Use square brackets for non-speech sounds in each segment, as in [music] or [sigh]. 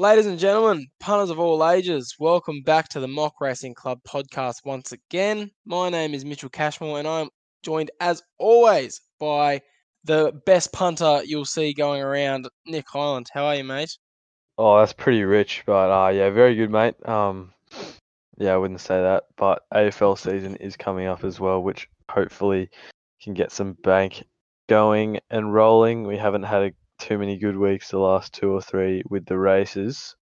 Ladies and gentlemen, punters of all ages, welcome back to the Mock Racing Club podcast once again. My name is Mitchell Cashmore, and I'm joined, as always, by the best punter you'll see going around, Nick Highland. How are you, mate? Oh, that's pretty rich, but uh, yeah, very good, mate. Um, yeah, I wouldn't say that, but AFL season is coming up as well, which hopefully can get some bank going and rolling. We haven't had a, too many good weeks the last two or three with the races,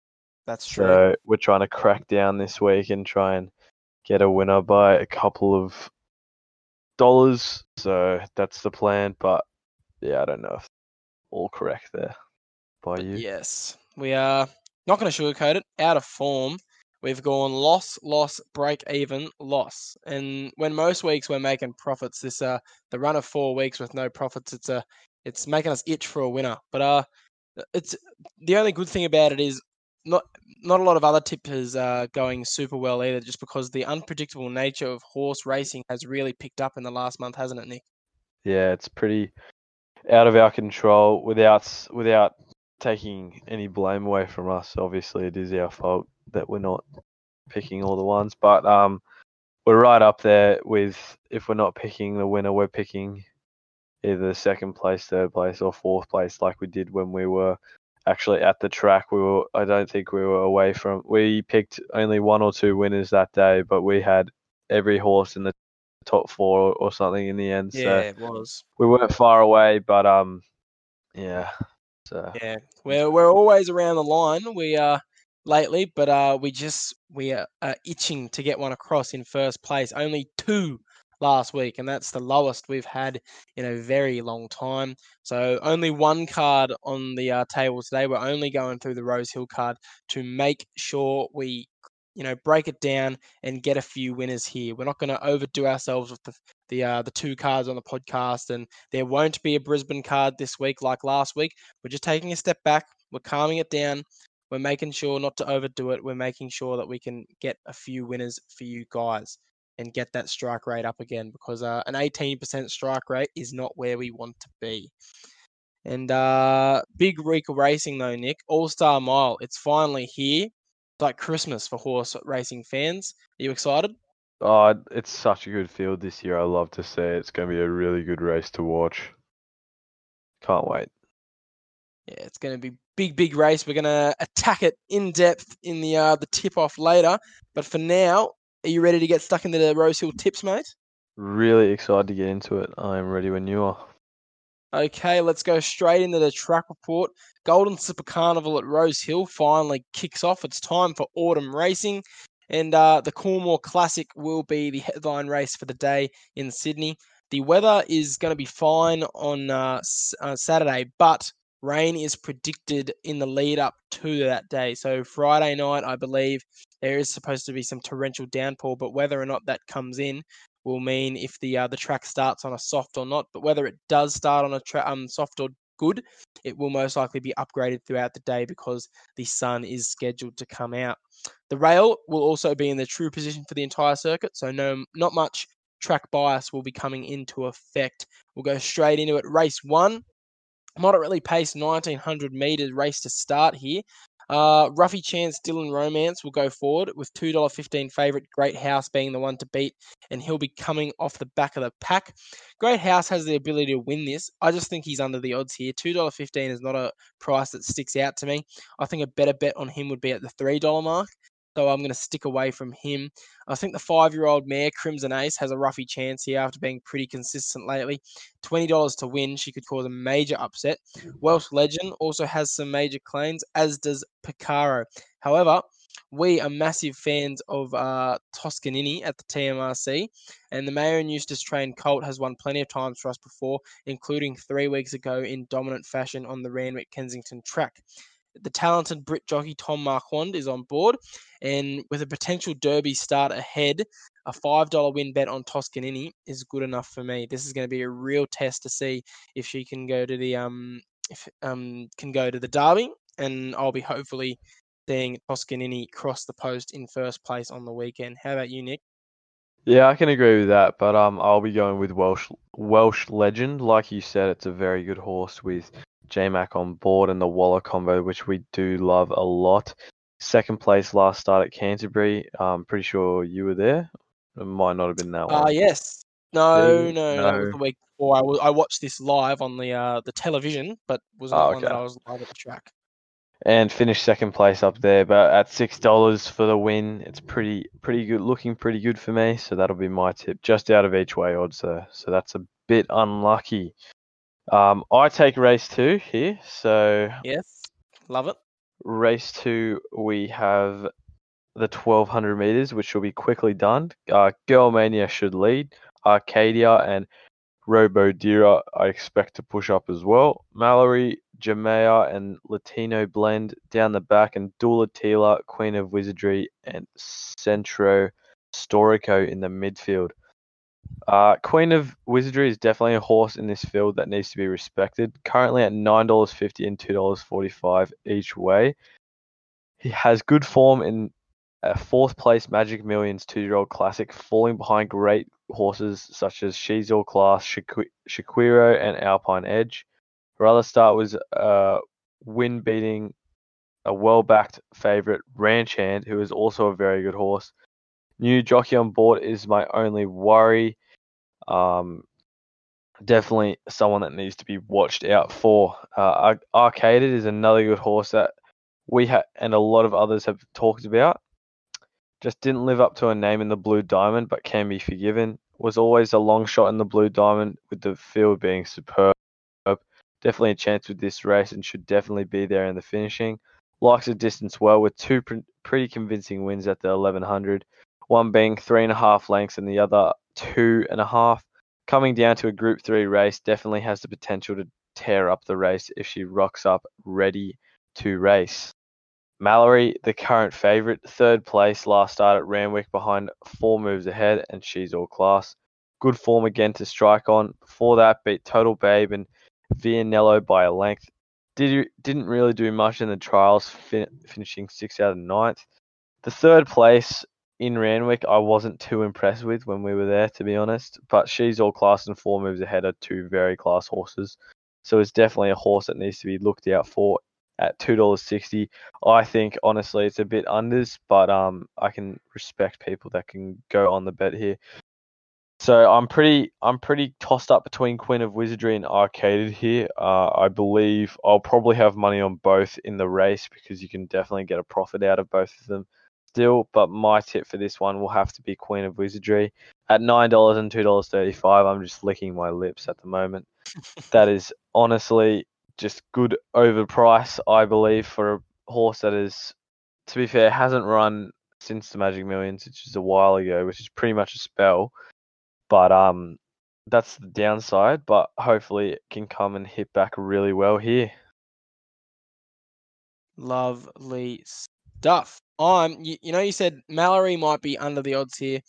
That's true. so we're trying to crack down this week and try and get a winner by a couple of dollars. So that's the plan, but yeah, I don't know if all correct there by you. Yes, we are not going to sugarcoat it. Out of form, we've gone loss, loss, break even, loss. And when most weeks we're making profits, this uh the run of four weeks with no profits, it's a it's making us itch for a winner. But uh, it's the only good thing about it is not not a lot of other tippers are going super well either, just because the unpredictable nature of horse racing has really picked up in the last month, hasn't it, Nick? Yeah, it's pretty out of our control without without taking any blame away from us. Obviously, it is our fault that we're not picking all the ones, but um, we're right up there with if we're not picking the winner, we're picking either second place, third place, or fourth place, like we did when we were actually at the track. We were, I don't think we were away from. We picked only one or two winners that day, but we had every horse in the top four or something in the end. So it was. we weren't far away, but um, yeah. So Yeah, we're we're always around the line. We are lately, but uh, we just we are uh, itching to get one across in first place. Only two last week, and that's the lowest we've had in a very long time. So only one card on the uh, table today. We're only going through the Rosehill card to make sure we, you know, break it down and get a few winners here. We're not going to overdo ourselves with the the uh, the two cards on the podcast, and there won't be a Brisbane card this week like last week. We're just taking a step back. We're calming it down. We're making sure not to overdo it. We're making sure that we can get a few winners for you guys and get that strike rate up again because uh, an 18% strike rate is not where we want to be. And uh, big week of racing though, Nick. All Star Mile. It's finally here. It's like Christmas for horse racing fans. Are you excited? oh, it's such a good field this year. I love to see it. It's going to be a really good race to watch. Can't wait. Yeah, it's going to be big, big race. We're going to attack it in depth in the uh, the tip off later. But for now, are you ready to get stuck into the Rosehill tips, mate? Really excited to get into it. I'm ready when you are. Okay, let's go straight into the track report. Golden Slipper Carnival at Rosehill finally kicks off. It's time for autumn racing. And uh, the Coolmore Classic will be the headline race for the day in Sydney. The weather is going to be fine on uh, s- uh, Saturday, but rain is predicted in the lead up to that day. So Friday night, I believe there is supposed to be some torrential downpour, but whether or not that comes in will mean if the uh, the track starts on a soft or not. But whether it does start on a tra- um, soft or good, it will most likely be upgraded throughout the day because the sun is scheduled to come out. The rail will also be in the true position for the entire circuit, so no, not much track bias will be coming into effect. We'll go straight into it. Race one, moderately paced 1900 meters race to start here. Uh, Ruffy Chance Dylan Romance will go forward with $2.15 favourite Great House being the one to beat, and he'll be coming off the back of the pack. Great House has the ability to win this. I just think he's under the odds here. $2.15 is not a price that sticks out to me. I think a better bet on him would be at the $3 mark. So I'm going to stick away from him. I think the five-year-old mare Crimson Ace has a roughy chance here after being pretty consistent lately. Twenty dollars to win, she could cause a major upset. Welsh Legend also has some major claims, as does Picaro. However, we are massive fans of uh, Toscanini at the TMRC, and the Maher and Eustace trained colt has won plenty of times for us before, including three weeks ago in dominant fashion on the Randwick Kensington track. The talented Brit jockey Tom Marquand is on board, and with a potential Derby start ahead, a five dollar win bet on Toscanini is good enough for me. This is going to be a real test to see if she can go to the um if um can go to the Derby, and I'll be hopefully seeing Toscanini cross the post in first place on the weekend. How about you, Nick? Yeah, I can agree with that, but um, I'll be going with Welsh Welsh Legend. Like you said, it's a very good horse with JMac on board and the Waller combo, which we do love a lot. Second place last start at Canterbury. I'm pretty sure you were there. It might not have been that Ah, one. yes. No, you? no, that was the week before. I, wa- I watched this live on the uh, the television, but was Oh, not one that. I was live at the track. and finished second place up there. But at six dollars for the win, it's pretty pretty good, looking pretty good for me. So that'll be my tip, just out of each way odds there. So that's a bit unlucky. Um, I take race two here. So Yes, love it. race two, we have the twelve hundred meters, which will be quickly done. Uh, Girlmania should lead. Arcadia and Robo Robodira, I expect to push up as well. Mallory, Jamea, and Latino blend down the back, and Dula Tila, Queen of Wizardry, and Centro Storico in the midfield. Uh, Queen of Wizardry is definitely a horse in this field that needs to be respected. Currently at nine dollars fifty and two dollars forty five each way. He has good form in a fourth place Magic Millions two year old classic, falling behind great horses such as She's All Class, Shaqu- Shaquiro, and Alpine Edge. Her other start was uh, win beating a well backed favourite, Ranch Hand, who is also a very good horse. New jockey on board is my only worry. Um, definitely someone that needs to be watched out for. Uh, Arcaded is another good horse that we ha- and a lot of others have talked about. Just didn't live up to a name in the Blue Diamond, but can be forgiven. Was always a long shot in the Blue Diamond, with the field being superb. Definitely a chance with this race, and should definitely be there in the finishing. Likes a distance well, with two pr- pretty convincing wins at the 1100. One being three and a half lengths, and the other two and a half. Coming down to a Group Three race, definitely has the potential to tear up the race if she rocks up ready to race. Mallory, the current favourite, third place last start at Randwick behind four moves ahead, and she's all class. Good form again to strike on. Before that, beat Total Babe and Vianello by a length. Did didn't really do much in the trials, fin- finishing sixth out of ninth. The third place in Randwick, I wasn't too impressed with when we were there, to be honest. But she's all class and four moves ahead of two very class horses. So it's definitely a horse that needs to be looked out for at two dollars sixty. I think honestly it's a bit unders, but um I can respect people that can go on the bet here. So I'm pretty I'm pretty tossed up between Queen of Wizardry and Arcaded here. Uh, I believe I'll probably have money on both in the race because you can definitely get a profit out of both of them still. But my tip for this one will have to be Queen of Wizardry at nine dollars and two dollars thirty five. I'm just licking my lips at the moment. [laughs] that is honestly just good overprice, I believe, for a horse that is, to be fair, hasn't run since the Magic Millions, which is a while ago, which is pretty much a spell. But um, that's the downside. But hopefully, it can come and hit back really well here. Lovely stuff. I'm, you, you know, you said Mallory might be under the odds here,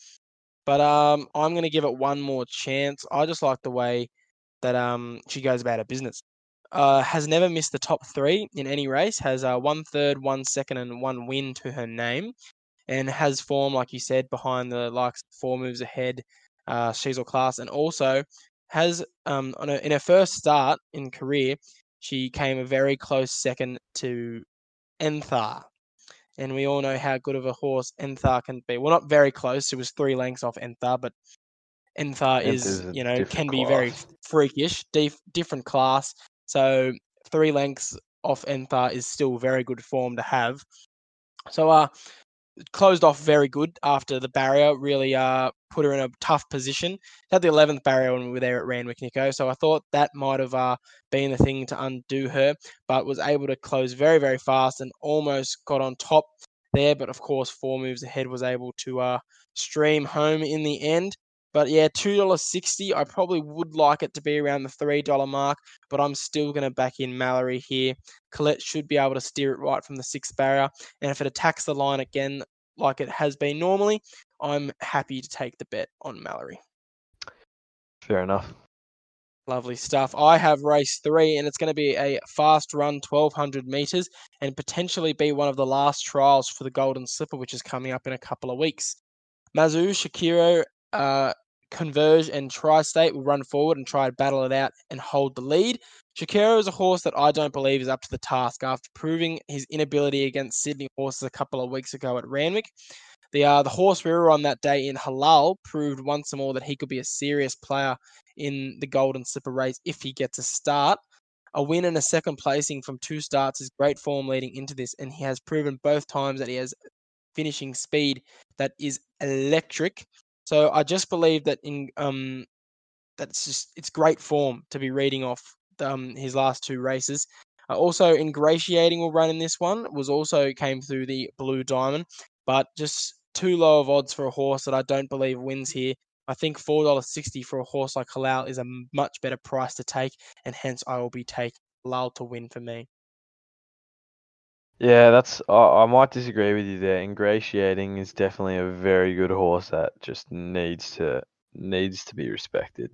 but um, I'm going to give it one more chance. I just like the way that um she goes about her business. Uh, has never missed the top three in any race. Has uh, one third, one second, and one win to her name, and has form like you said behind the likes four moves ahead. Uh, she's all class, and also has um on her, in her first start in career, she came a very close second to Enthar. And we all know how good of a horse Enthar can be. Well, not very close. It was three lengths off Enthar, but Enthar Enthar's is, you know, can be very freakish, dif- different class. So three lengths off Enthar is still very good form to have. So uh closed off very good after the barrier really uh put her in a tough position. Had the eleventh barrier when we were there at Randwick Nico, so I thought that might have uh been the thing to undo her, but was able to close very very fast and almost got on top there. But of course, four moves ahead was able to uh stream home in the end. But yeah, two dollars sixty. I probably would like it to be around the three dollar mark, but I'm still going to back in Mallory here. Collett should be able to steer it right from the sixth barrier, and if it attacks the line again like it has been normally, I'm happy to take the bet on Mallory. Fair enough. Lovely stuff. I have race three, and it's going to be a fast run, 1200 meters, and potentially be one of the last trials for the Golden Slipper, which is coming up in a couple of weeks. Mazu, Shakiro, uh, Converge, and Tri State will run forward and try to battle it out and hold the lead. Shakiro is a horse that I don't believe is up to the task after proving his inability against Sydney horses a couple of weeks ago at Randwick. The uh, the horse we were on that day in Halal proved once more that he could be a serious player in the Golden Slipper race if he gets a start. A win and a second placing from two starts is great form leading into this, and he has proven both times that he has finishing speed that is electric. So I just believe that in um that's just it's great form to be reading off um his last two races. Uh, also, ingratiating will run in this one was also came through the blue diamond, but just too low of odds for a horse that I don't believe wins here. I think four dollars sixty for a horse like Halal is a much better price to take, and hence I will be taking Halal to win for me. Yeah, that's. I, I might disagree with you there. Ingratiating is definitely a very good horse that just needs to needs to be respected.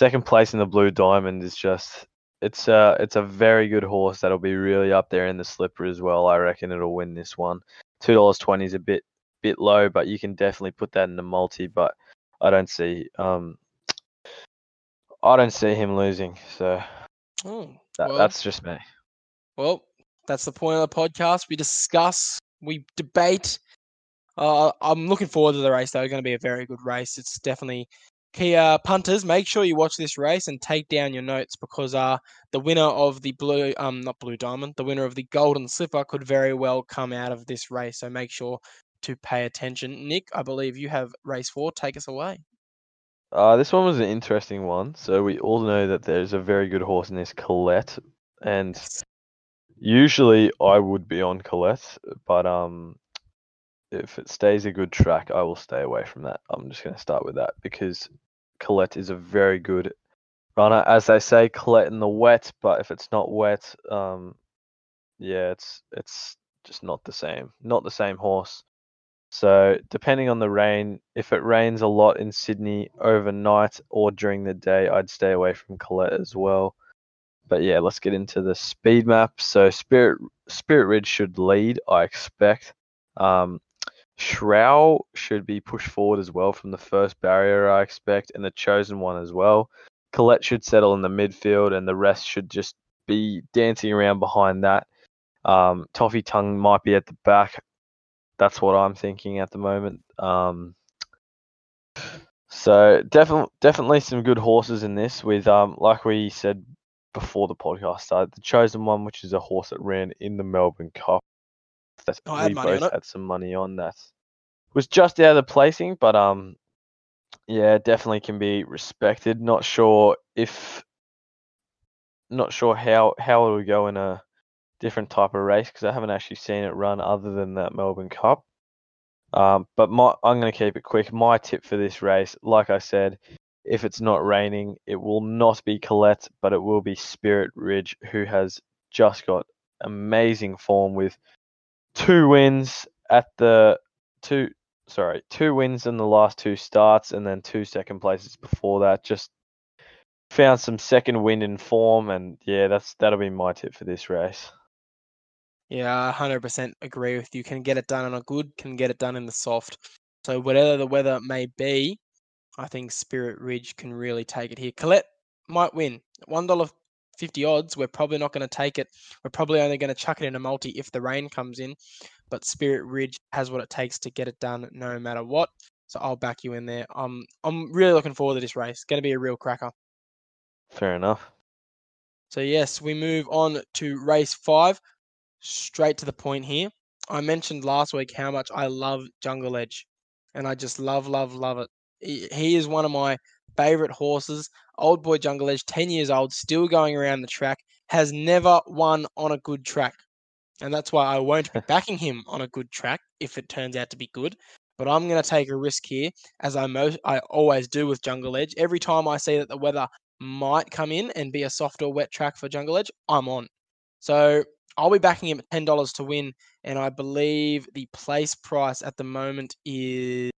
Second place in the Blue Diamond is just. It's a it's a very good horse that'll be really up there in the slipper as well. I reckon it'll win this one. Two dollars twenty is a bit bit low, but you can definitely put that in the multi. But I don't see um I don't see him losing. So Oh, that, well, that's just me. well, that's the point of the podcast. We discuss, we debate. Uh, I'm looking forward to the race, though. It's going to be a very good race. It's definitely key. Uh, punters, make sure you watch this race and take down your notes because uh, the winner of the blue, um, not blue diamond, the winner of the golden slipper could very well come out of this race. So make sure to pay attention. Nick, I believe you have race four. Take us away. Uh, this one was an interesting one. So we all know that there's a very good horse in this, Colette, and usually I would be on Colette, but um, if it stays a good track, I will stay away from that. I'm just going to start with that because Colette is a very good runner, as they say, Colette in the wet. But if it's not wet, um, yeah, it's it's just not the same, not the same horse. So depending on the rain, if it rains a lot in Sydney overnight or during the day, I'd stay away from Colette as well. But yeah, let's get into the speed map. So Spirit Spirit Ridge should lead, I expect. Um, Shroud should be pushed forward as well from the first barrier, I expect, and the chosen one as well. Colette should settle in the midfield, and the rest should just be dancing around behind that. Um, Toffee Tongue might be at the back. That's what I'm thinking at the moment. Um, so definitely, definitely some good horses in this. With um, like we said before the podcast started, the chosen one, which is a horse that ran in the Melbourne Cup. That Oh, we both had some money on that. Was just out of the placing, but um, yeah, definitely can be respected. Not sure if, not sure how how it will go in a different type of race because I haven't actually seen it run other than that Melbourne Cup. Um, but my, I'm going to keep it quick. My tip for this race, like I said, if it's not raining, it will not be Colette, but it will be Spirit Ridge, who has just got amazing form with two wins at the two, sorry, two wins in the last two starts, and then two second places before that. Just found some second wind in form, and yeah, that's that'll be my tip for this race. Yeah, I 100% agree with you. Can get it done on a good, can get it done in the soft. So whatever the weather may be, I think Spirit Ridge can really take it here. Colette might win. $1.50 odds. We're probably not going to take it. We're probably only going to chuck it in a multi if the rain comes in. But Spirit Ridge has what it takes to get it done no matter what. So I'll back you in there. I'm I'm really looking forward to this race. Going to be a real cracker. Fair enough. So yes, we move on to race five. Straight to the point here. I mentioned last week how much I love Jungle Edge, and I just love, love, love it. He is one of my favorite horses. Old boy Jungle Edge, 10 years old, still going around the track, has never won on a good track. And that's why I won't be [laughs] backing him on a good track if it turns out to be good. But I'm going to take a risk here, as I most I always do with Jungle Edge. Every time I see that the weather might come in and be a soft or wet track for Jungle Edge, I'm on. So I'll be backing him at ten dollars to win, and I believe the place price at the moment is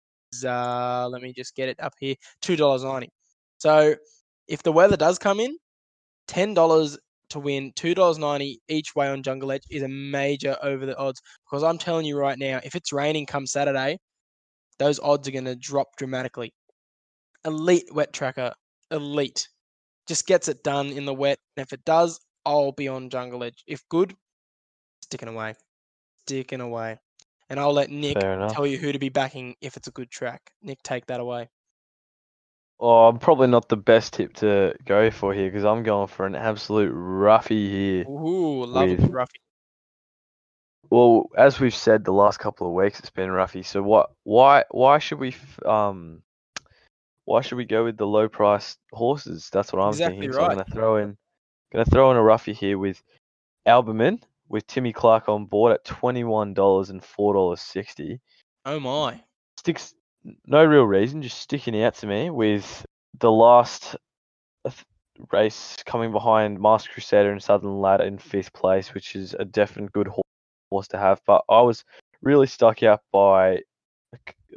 uh, let me just get it up here, two dollars ninety. So if the weather does come in, ten dollars to win, two dollars ninety each way on Jungle Edge is a major over the odds because I'm telling you right now, if it's raining come Saturday, those odds are going to drop dramatically. Elite wet tracker, elite. just gets it done in the wet. And if it does, I'll be on Jungle Edge. If good, sticking away, sticking away. And I'll let Nick tell you who to be backing if it's a good track. Nick, take that away. Oh, I'm probably not the best tip to go for here because I'm going for an absolute roughie here. Ooh, love it, With- Ruffy. Well, as we've said the last couple of weeks, it's been roughy. So what? Why? Why should we? Um, why should we go with the low price horses? That's what I'm Exactly thinking. So I'm gonna throw in, gonna throw in a roughie here with Albumin with Timmy Clark on board at twenty one dollars and four dollars sixty. Oh my. Sticks no real reason, just sticking out to me with the last uh, race coming behind Master Crusader and Southern Ladder in fifth place, which is a definite good ho- horse to have. But I was really stuck out by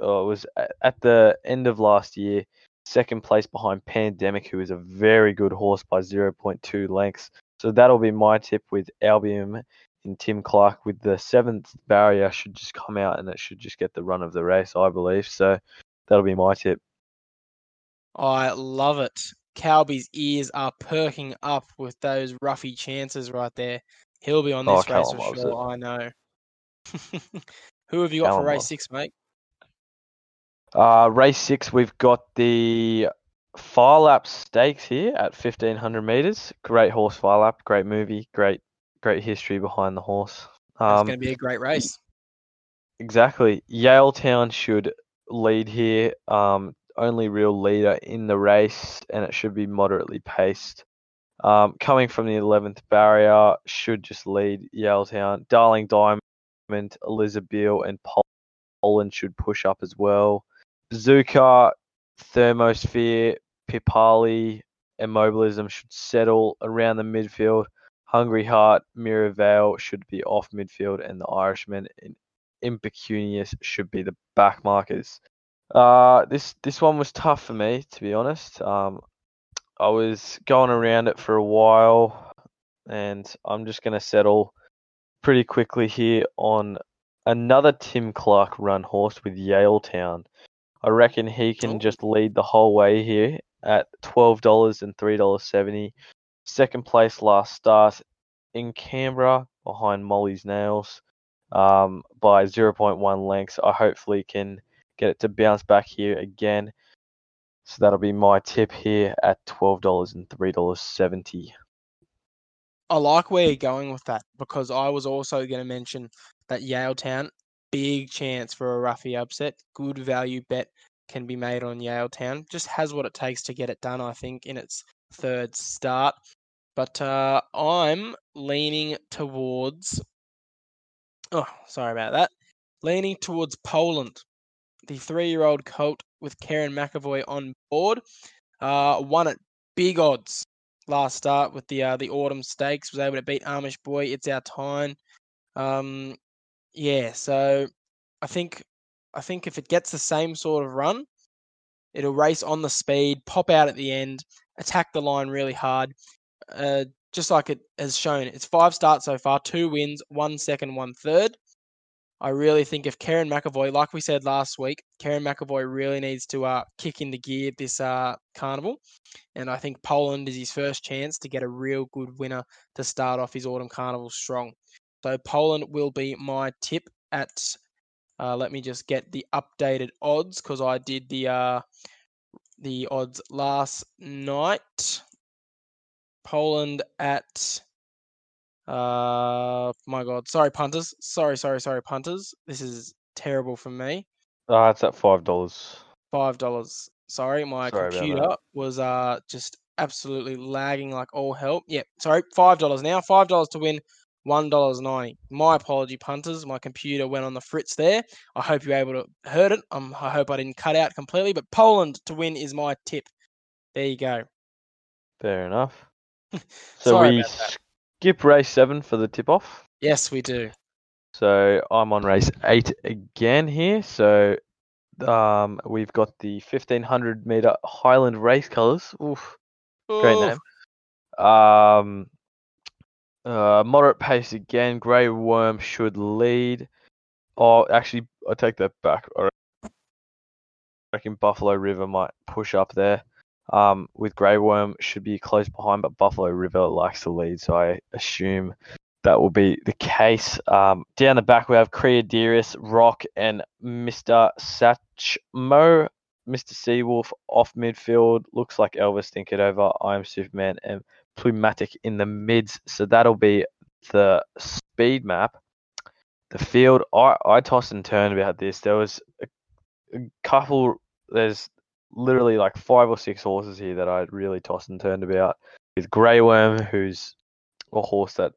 uh, was at the end of last year, second place behind Pandemic, who is a very good horse by 0.2 lengths. So that'll be my tip with Albion and Tim Clark with the seventh barrier should just come out and it should just get the run of the race, I believe. So that'll be my tip. I love it. Calby's ears are perking up with those roughy chances right there. He'll be on Oh, this race for sure, I know. [laughs] Who have you got Callum for race loves six, mate? Uh, race six, we've got the Phar Lap Stakes here at 1500 meters. Great horse, Phar Lap. Great movie. Great, great history behind the horse. It's Um, going to be a great race. Exactly. Yale Town should lead here. Um, only real leader in the race, and it should be moderately paced. Um, coming from the 11th barrier, should just lead Yale Town. Darling Diamond, Elizabeth, and Poland should push up as well. Bazooka, Thermosphere, Pipali, Immobilism should settle around the midfield. Hungry Heart, Miravail should be off midfield, and the Irishman and Impecunious should be the back markers. Uh, this this one was tough for me to be honest. Um, I was going around it for a while, and I'm just gonna settle pretty quickly here on another Tim Clark run horse with Yale Town. I reckon he can just lead the whole way here at twelve dollars and three dollars seventy. Second place last start in Canberra behind Molly's Nails um, by 0.1 lengths. I hopefully can get it to bounce back here again. So that'll be my tip here at twelve dollars and three dollars seventy. I like where you're going with that because I was also going to mention that Yale Town, big chance for a roughy upset. Good value bet can be made on Yale Town. Just has what it takes to get it done, I think, in its third start. But uh, I'm leaning towards. Oh, sorry about that. Leaning towards Poland. The three year old colt with Kerrin McEvoy on board. Uh, won at big odds last start with the uh, the autumn stakes. Was able to beat Amish Boy. It's our time. Um, yeah, so I think I think if it gets the same sort of run, it'll race on the speed, pop out at the end, attack the line really hard. Uh, just like it has shown, it's five starts so far, two wins, one second, one third. I really think if Kerrin McEvoy, like we said last week, Kerrin McEvoy really needs to uh, kick into gear this uh, carnival. And I think Poland is his first chance to get a real good winner to start off his autumn carnival strong. So Poland will be my tip at. Uh, let me just get the updated odds because I did the uh, the odds last night. Poland at. Uh, my God, sorry punters. Sorry, sorry, sorry punters. This is terrible for me. Ah, it's at five dollars. Five dollars. Sorry, my Sorry computer was uh just absolutely lagging like all hell. Yep, sorry, five dollars now. Five dollars to win, one dollars ninety. My apology, punters. My computer went on the fritz there. I hope you're able to heard it. Um, I hope I didn't cut out completely. But Poland to win is my tip. There you go. Fair enough. [laughs] So we skip race seven for the tip off. Yes, we do. So I'm on race eight again here. So um, we've got the 1500 meter Highland race colours. Oof, great name. Um, uh, moderate pace again. Grey Worm should lead. Oh, actually, I take that back. I reckon Buffalo River might push up there. Um, with Grey Worm should be close behind, but Buffalo River likes to lead, so I assume that will be the case. Um, down the back we have Creadiris, Rock, and Mr. Satchmo. Mr. Seawolf off midfield looks like Elvis think it over. I am Superman and Plumatic in the mids. So that'll be the speed map. The field, I, I tossed and turned about this. There was a, a couple, there's literally like five or six horses here that I really tossed and turned about. With Grey Worm, who's a horse that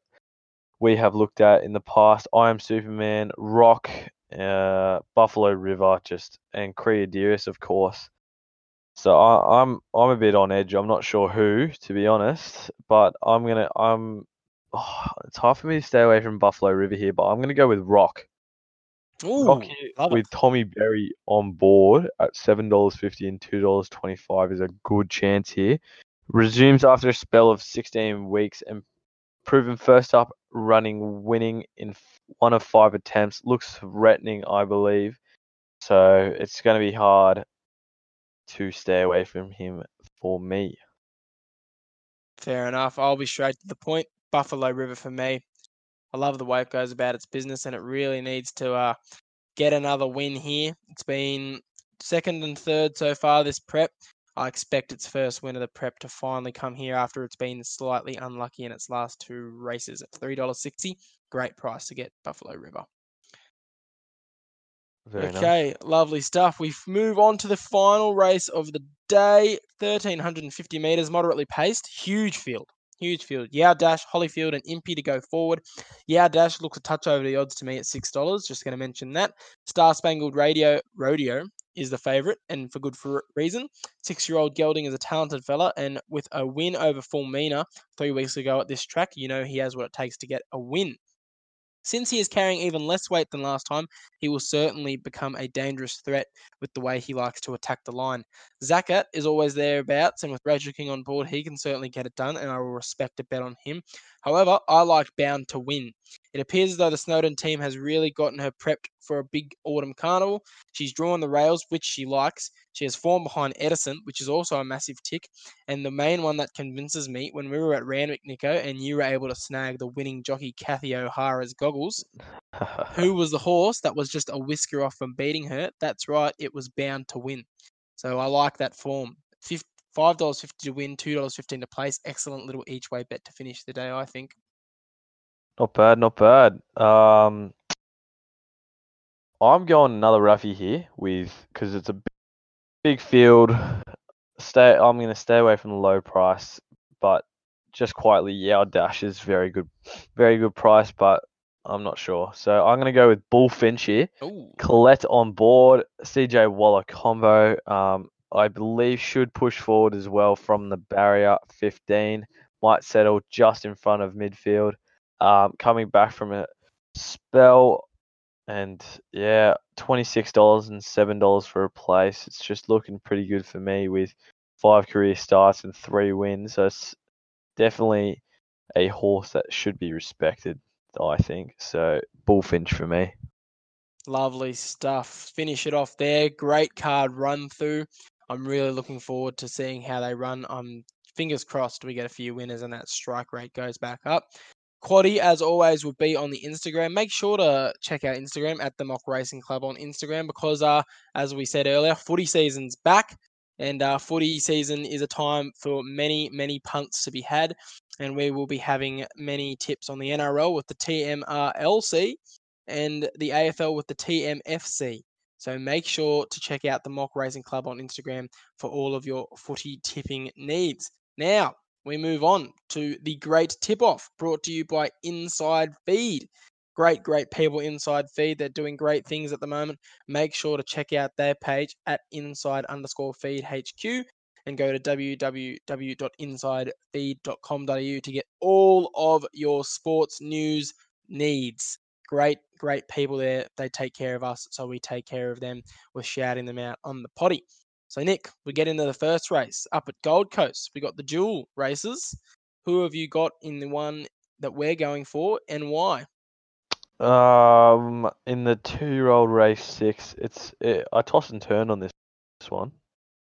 we have looked at in the past. I am Superman, Rock, uh, Buffalo River, just and Creadiris, of course. So I, I'm I'm a bit on edge. I'm not sure who, to be honest, but I'm gonna I'm. Oh, [sighs] it's hard for me to stay away from Buffalo River here, but I'm gonna go with Rock. Ooh, Rock here love it. with Tommy Berry on board at seven dollars fifty and two dollars twenty five is a good chance here. Resumes after a spell of sixteen weeks and proven first up running winning in one of five attempts. Looks threatening, I believe. So it's going to be hard to stay away from him for me. Fair enough. I'll be straight to the point. Buffalo River for me. I love the way it goes about its business, and it really needs to uh, get another win here. It's been second and third so far this prep. I expect its first win of the prep to finally come here after it's been slightly unlucky in its last two races at $3.60. Great price to get Buffalo River. Very nice. okay, lovely stuff. We move on to the final race of the day 1350 meters, moderately paced. Huge field. Huge field. Yao Dash, Hollyfield, and Impy to go forward. Yao Dash looks a touch over the odds to me at $6. Just going to mention that. Star Spangled Radio Rodeo is the favourite, and for good for reason. Six year old Gelding is a talented fella, and with a win over Fulmina three weeks ago at this track, you know he has what it takes to get a win. Since he is carrying even less weight than last time, he will certainly become a dangerous threat with the way he likes to attack the line. Zakat is always thereabouts, and with Rachel King on board, he can certainly get it done, and I will respect a bet on him. However, I like Bound to win. It appears as though the Snowden team has really gotten her prepped for a big autumn carnival. She's drawn the rails, which she likes. She has form behind Edison, which is also a massive tick. And the main one that convinces me, when we were at Randwick, Nico, and you were able to snag the winning jockey Kathy O'Hara's goggles, who [laughs] was the horse that was just a whisker off from beating her? That's right, it was bound to win. So I like that form. Fif- $5.50 to win, $2.15 to place. Excellent little each way bet to finish the day, I think. Not bad, not bad. Um, I'm going another roughy here with because it's a big, big field. Stay. I'm going to stay away from the low price, but just quietly, yeah, Dash is very good, very good price, but I'm not sure. So I'm going to go with Bullfinch here. Ooh. Collett on board, CJ Waller combo. Um, I believe should push forward as well from the barrier 15. Might settle just in front of midfield. Um, coming back from a spell, and yeah, twenty six dollars and seven dollars for a place. It's just looking pretty good for me with five career starts and three wins. So it's definitely a horse that should be respected. I think so. Bullfinch for me. Lovely stuff. Finish it off there. Great card run through. I'm really looking forward to seeing how they run. I'm fingers crossed we get a few winners and that strike rate goes back up. Quaddy, as always, will be on the Instagram. Make sure to check out Instagram at the Mock Racing Club on Instagram because, uh, as we said earlier, footy season's back, and uh, footy season is a time for many, many punts to be had, and we will be having many tips on the NRL with the TMRLC and the AFL with the TMFC. So make sure to check out the Mock Racing Club on Instagram for all of your footy tipping needs. Now, we move on to the great tip off brought to you by Inside Feed. Great, great people inside feed. They're doing great things at the moment. Make sure to check out their page at inside underscore feed HQ and go to www.insidefeed.com.au to get all of your sports news needs. Great, great people there. They take care of us, so we take care of them. We're shouting them out on the potty. So, Nick, we get into the first race up at Gold Coast. We got the dual races. Who have you got in the one that we're going for and why? Um, in the two-year-old race six, it's it, I toss and turn on this, this one,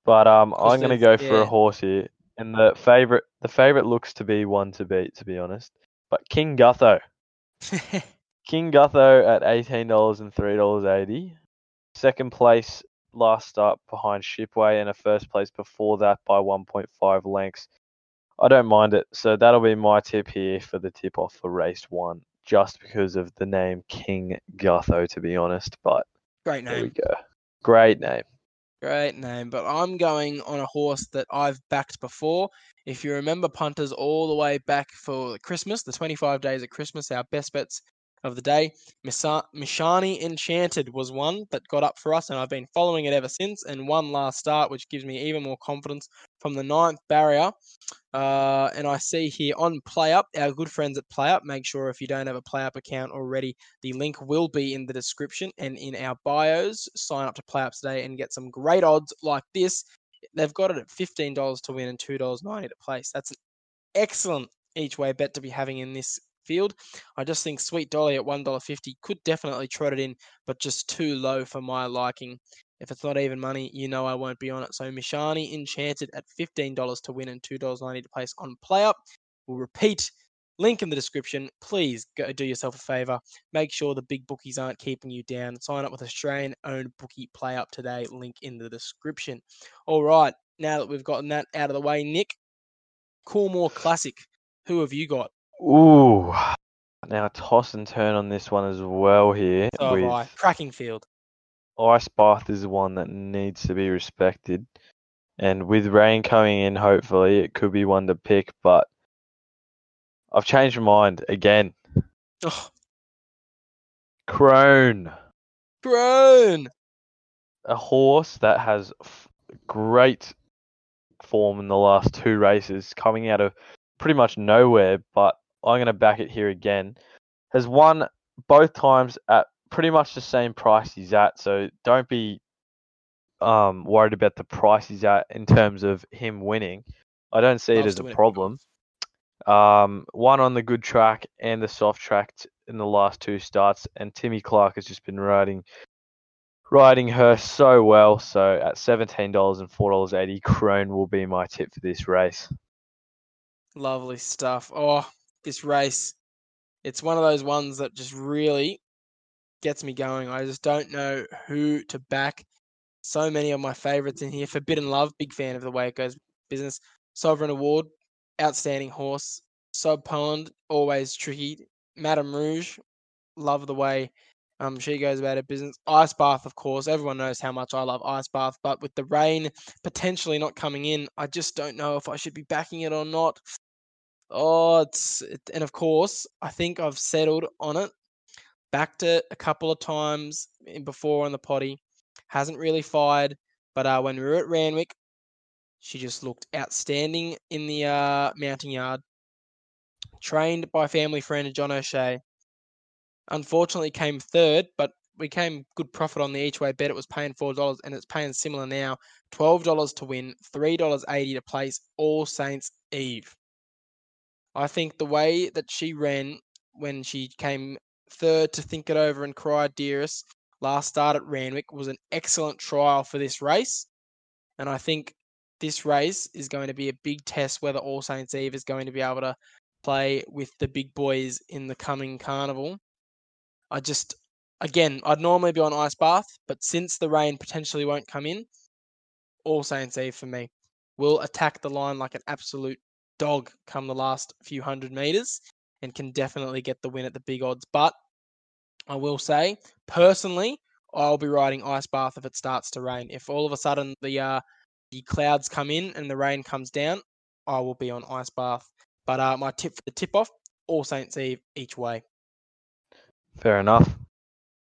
But um, I'm gonna go for a horse here, and the favorite the favorite looks to be one to beat, to be honest. But King Gutho, [laughs] King Gutho at eighteen dollars and three dollars eighty. Second place last start behind Shipway, and a first place before that by one point five lengths. I don't mind it, so that'll be my tip here for the tip off for race one, just because of the name King Gutho, to be honest. But Great name. there we go. Great name. Great name. But I'm going on a horse that I've backed before. If you remember punters all the way back for Christmas, the 25 days of Christmas, our best bets of the day, Mishani Enchanted was one that got up for us, and I've been following it ever since, and one last start, which gives me even more confidence from the ninth barrier. Uh, and I see here on PlayUp, our good friends at PlayUp. Make sure if you don't have a PlayUp account already, the link will be in the description and in our bios. Sign up to PlayUp today and get some great odds like this. They've got it at fifteen dollars to win and two dollars ninety to place. That's an excellent each way bet to be having in this field. I just think Sweet Dolly at $1.50 could definitely trot it in, but just too low for my liking. If it's not even money, you know I won't be on it. So Mishani Enchanted at fifteen dollars to win and two dollars ninety to place on PlayUp. We'll repeat. Link in the description. Please go do yourself a favor. Make sure the big bookies aren't keeping you down. Sign up with Australian owned bookie PlayUp today. Link in the description. All right. Now that we've gotten that out of the way, Nick, Coolmore Classic. Who have you got? Ooh. Now toss and turn on this one as well here. So have with I. Cracking field. Ice Bath is one that needs to be respected. And with rain coming in, hopefully it could be one to pick, but I've changed my mind again. Oh, Crone, grown. a horse that has f- great form in the last two races, coming out of pretty much nowhere, but I'm going to back it here again. Has won both times at pretty much the same price he's at, so don't be um, worried about the price he's at in terms of him winning. I don't see it as a win at big problem. Um, one on the good track and the soft track in the last two starts, and Timmy Clark has just been riding riding her so well. So at seventeen dollars and four dollars eighty, Crone will be my tip for this race. Lovely stuff. Oh, this race. It's one of those ones that just really gets me going. I just don't know who to back. So many of my favorites in here. Forbidden Love, big fan of the way it goes business. Sovereign Award, outstanding horse. Sub Pond, always tricky. Madame Rouge, love the way um she goes about her business. Ice Bath, of course. Everyone knows how much I love Ice Bath, but with the rain potentially not coming in, I just don't know if I should be backing it or not. Oh, it's it, and of course, I think I've settled on it. Backed it a couple of times in- before on the potty. Hasn't really fired, but uh, when we were at Randwick, she just looked outstanding in the uh, mounting yard. Trained by family friend John O'Shea. Unfortunately, came third, but we came good profit on the each way bet. It was paying four dollars, and it's paying similar now. Twelve dollars to win, three dollars eighty to place. All Saints Eve. I think the way that she ran when she came third to think it over and cry dearest last start at Randwick was an excellent trial for this race. And I think this race is going to be a big test whether All Saints Eve is going to be able to play with the big boys in the coming carnival. I just, again, I'd normally be on Ice Bath, but since the rain potentially won't come in, All Saints Eve for me will attack the line like an absolute dog come the last few hundred meters and can definitely get the win at the big odds. But I will say, personally, I'll be riding Ice Bath if it starts to rain. If all of a sudden the uh, the clouds come in and the rain comes down, I will be on Ice Bath. But uh, my tip for the tip off, All Saints Eve each way. Fair enough.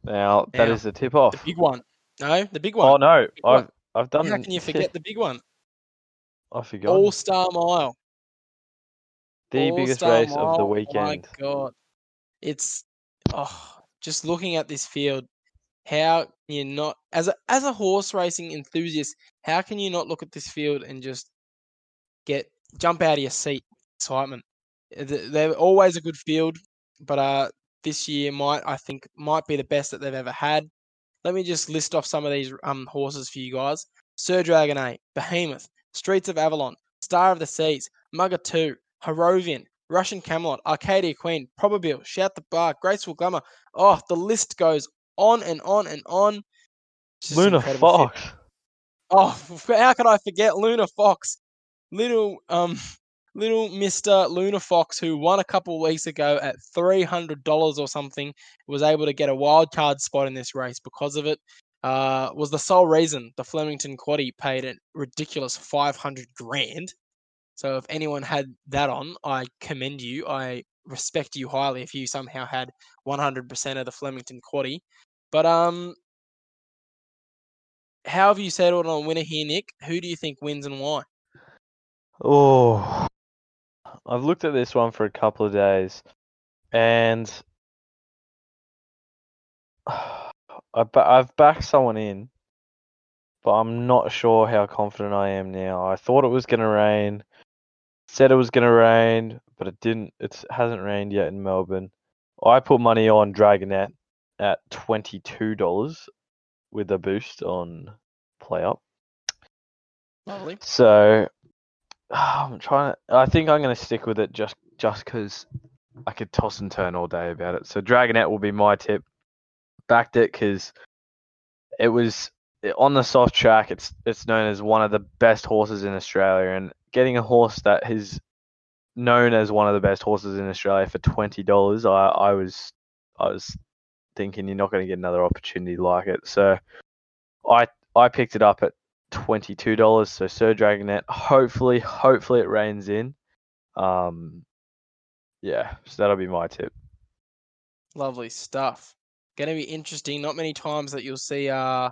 Now that Now, is the tip off. The big one. No, the big one. Oh no, I've I've done. How can you forget the big one? I forgot. All Star Mile. The biggest All-Star race of the Mile, My weekend. God, it's oh, just looking at this field. How can you not, as a as a horse racing enthusiast, how can you not look at this field and just get jump out of your seat? Excitement. Uh, They're always a good field, but uh, this year might I think might be the best that they've ever had. Let me just list off some of these um horses for you guys. Sir Dragonet, Behemoth, Streets of Avalon, Star of the Seas, Mugatoo, Harrovian, Russian Camelot, Arcadia Queen, Probabeel, Shout the Bar, Graceful Glamour. Oh, the list goes on and on and on. Luna shit. Fox. Oh, [laughs] how could I forget Luna Fox? Little um [laughs] little Mr. Luna Fox who won a couple weeks ago at $300 or something was able to get a wild card spot in this race because of it. Uh, was the sole reason the Flemington Quaddy paid a ridiculous 500 grand. So if anyone had that on, I commend you. I respect you highly if you somehow had 100% of the Flemington Quaddy. But um, how have you settled on a winner here, Nick? Who do you think wins and why? Oh, I've looked at this one for a couple of days, and [sighs] I've backed someone in, but I'm not sure how confident I am now. I thought it was gonna rain, said it was gonna rain, but it didn't. It hasn't rained yet in Melbourne. I put money on Dragonet at twenty two dollars with a boost on PlayUp. Lovely. So [sighs] I'm trying to. I think I'm going to stick with it just just because I could toss and turn all day about it. So Dragonet will be my tip. Backed it because it was on the soft track. It's it's known as one of the best horses in Australia, and getting a horse that is known as one of the best horses in Australia for twenty dollars, I I was I was thinking you're not going to get another opportunity like it. So I I picked it up at twenty two dollars. So Sir Dragonet. Hopefully, hopefully it rains in. Um, yeah. So that'll be my tip. Lovely stuff. Going to be interesting. Not many times that you'll see uh,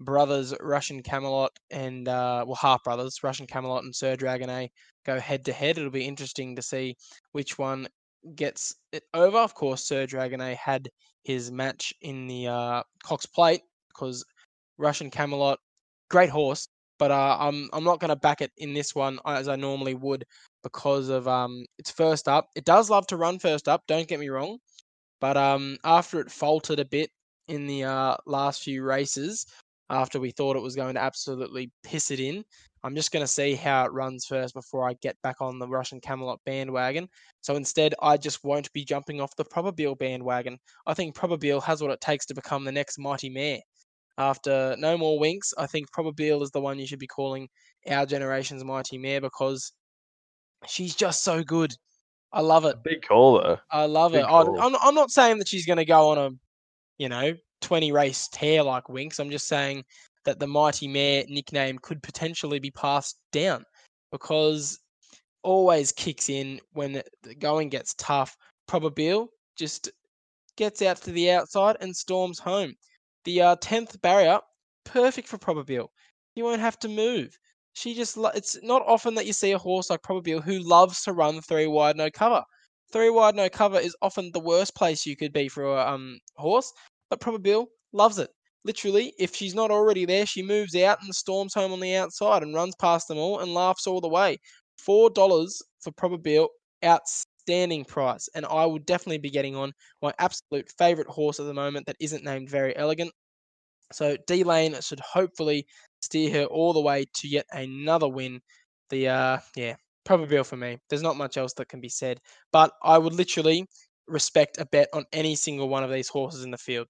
brothers Russian Camelot and uh, well half brothers Russian Camelot and Sir Dragonet go head to head. It'll be interesting to see which one gets it over. Of course, Sir Dragonet had his match in the uh, Cox Plate because Russian Camelot, great horse, but uh, I'm I'm not going to back it in this one as I normally would because of um it's first up. It does love to run first up. Don't get me wrong, but um after it faltered a bit in the uh, last few races, after we thought it was going to absolutely piss it in. I'm just going to see how it runs first before I get back on the Russian Camelot bandwagon. So instead, I just won't be jumping off the Probabeel bandwagon. I think Probabeel has what it takes to become the next mighty mare. After no more Winx, I think Probabeel is the one you should be calling our generation's mighty mare because she's just so good. I love it. Big call though. I love Big it. I. I'm, I'm not saying that she's going to go on a, you know, 20 race tear like Winx. I'm just saying that the Mighty Mare nickname could potentially be passed down because always kicks in when the- going gets tough. Probabeel just gets out to the outside and storms home. The uh, 10th barrier, perfect for Probabeel. You won't have to move. She just, lo- it's not often that you see a horse like Probabeel who loves to run three wide, no cover. Three wide, no cover is often the worst place you could be for a um, horse, but Probabeel loves it. Literally, if she's not already there, she moves out and storms home on the outside and runs past them all and laughs all the way. Four dollars for Probabeel, outstanding price, and I would definitely be getting on my absolute favourite horse at the moment that isn't named very elegant. So D Lane should hopefully steer her all the way to yet another win. The uh yeah, Probabeel for me. There's not much else that can be said, but I would literally respect a bet on any single one of these horses in the field.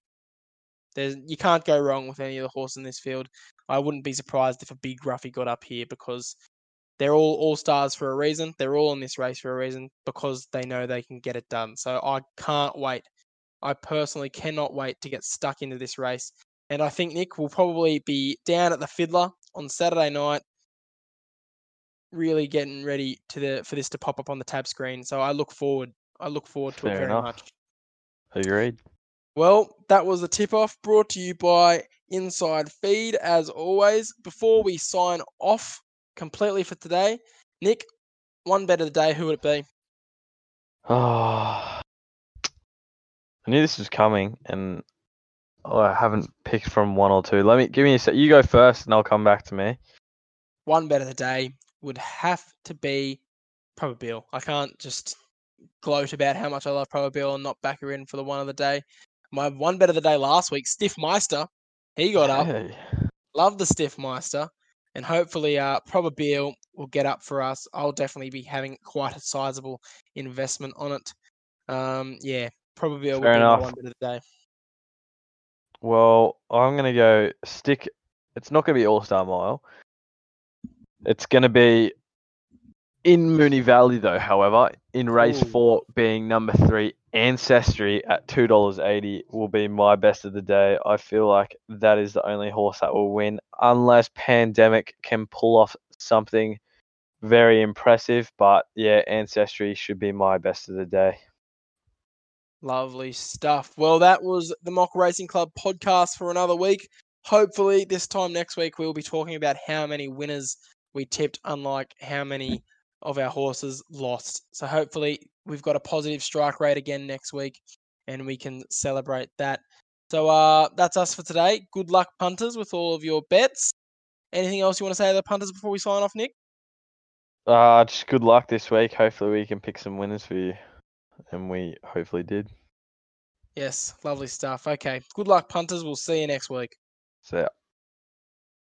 There's you can't go wrong with any of the horses in this field. I wouldn't be surprised if a big Ruffy got up here because they're all all stars for a reason. They're all in this race for a reason because they know they can get it done. So I can't wait. I personally cannot wait to get stuck into this race. And I think Nick will probably be down at the Fiddler on Saturday night, really getting ready to the for this to pop up on the tab screen. So I look forward. I look forward to it Fair very enough. much. Agreed. Well, that was the tip off brought to you by Inside Feed, as always. Before we sign off completely for today, Nick, one bet of the day, who would it be? Oh, [sighs] I knew this was coming, and oh, I haven't picked from one or two. Let me give me a sec. You go first, and I'll come back to me. One bet of the day would have to be Probabeel. I can't just gloat about how much I love Probabeel and not back her in for the one of the day. My one bet of the day last week, Stiff Meister, he got up. Hey. Love the Stiff Meister. and hopefully, uh, Probabeel will get up for us. I'll definitely be having quite a sizable investment on it. Um, yeah, Probabeel will Fair be enough. my one bit of the day. Well, I'm gonna go stick. It's not gonna be All Star Mile. It's gonna be in Moonee Valley though. However, in race Ooh. four, being number three, Ancestry at two dollars eighty will be my best of the day. I feel like that is the only horse that will win, unless Pandemic can pull off something very impressive. But yeah, Ancestry should be my best of the day. Lovely stuff. Well, that was the Mock Racing Club podcast for another week. Hopefully, this time next week, we'll be talking about how many winners we tipped, unlike how many of our horses lost. So, hopefully, we've got a positive strike rate again next week and we can celebrate that. So, uh, that's us for today. Good luck, punters, with all of your bets. Anything else you want to say to the punters before we sign off, Nick? Uh, just good luck this week. Hopefully, we can pick some winners for you, and we hopefully did. Yes, lovely stuff. Okay. Good luck, punters. We'll see you next week. So.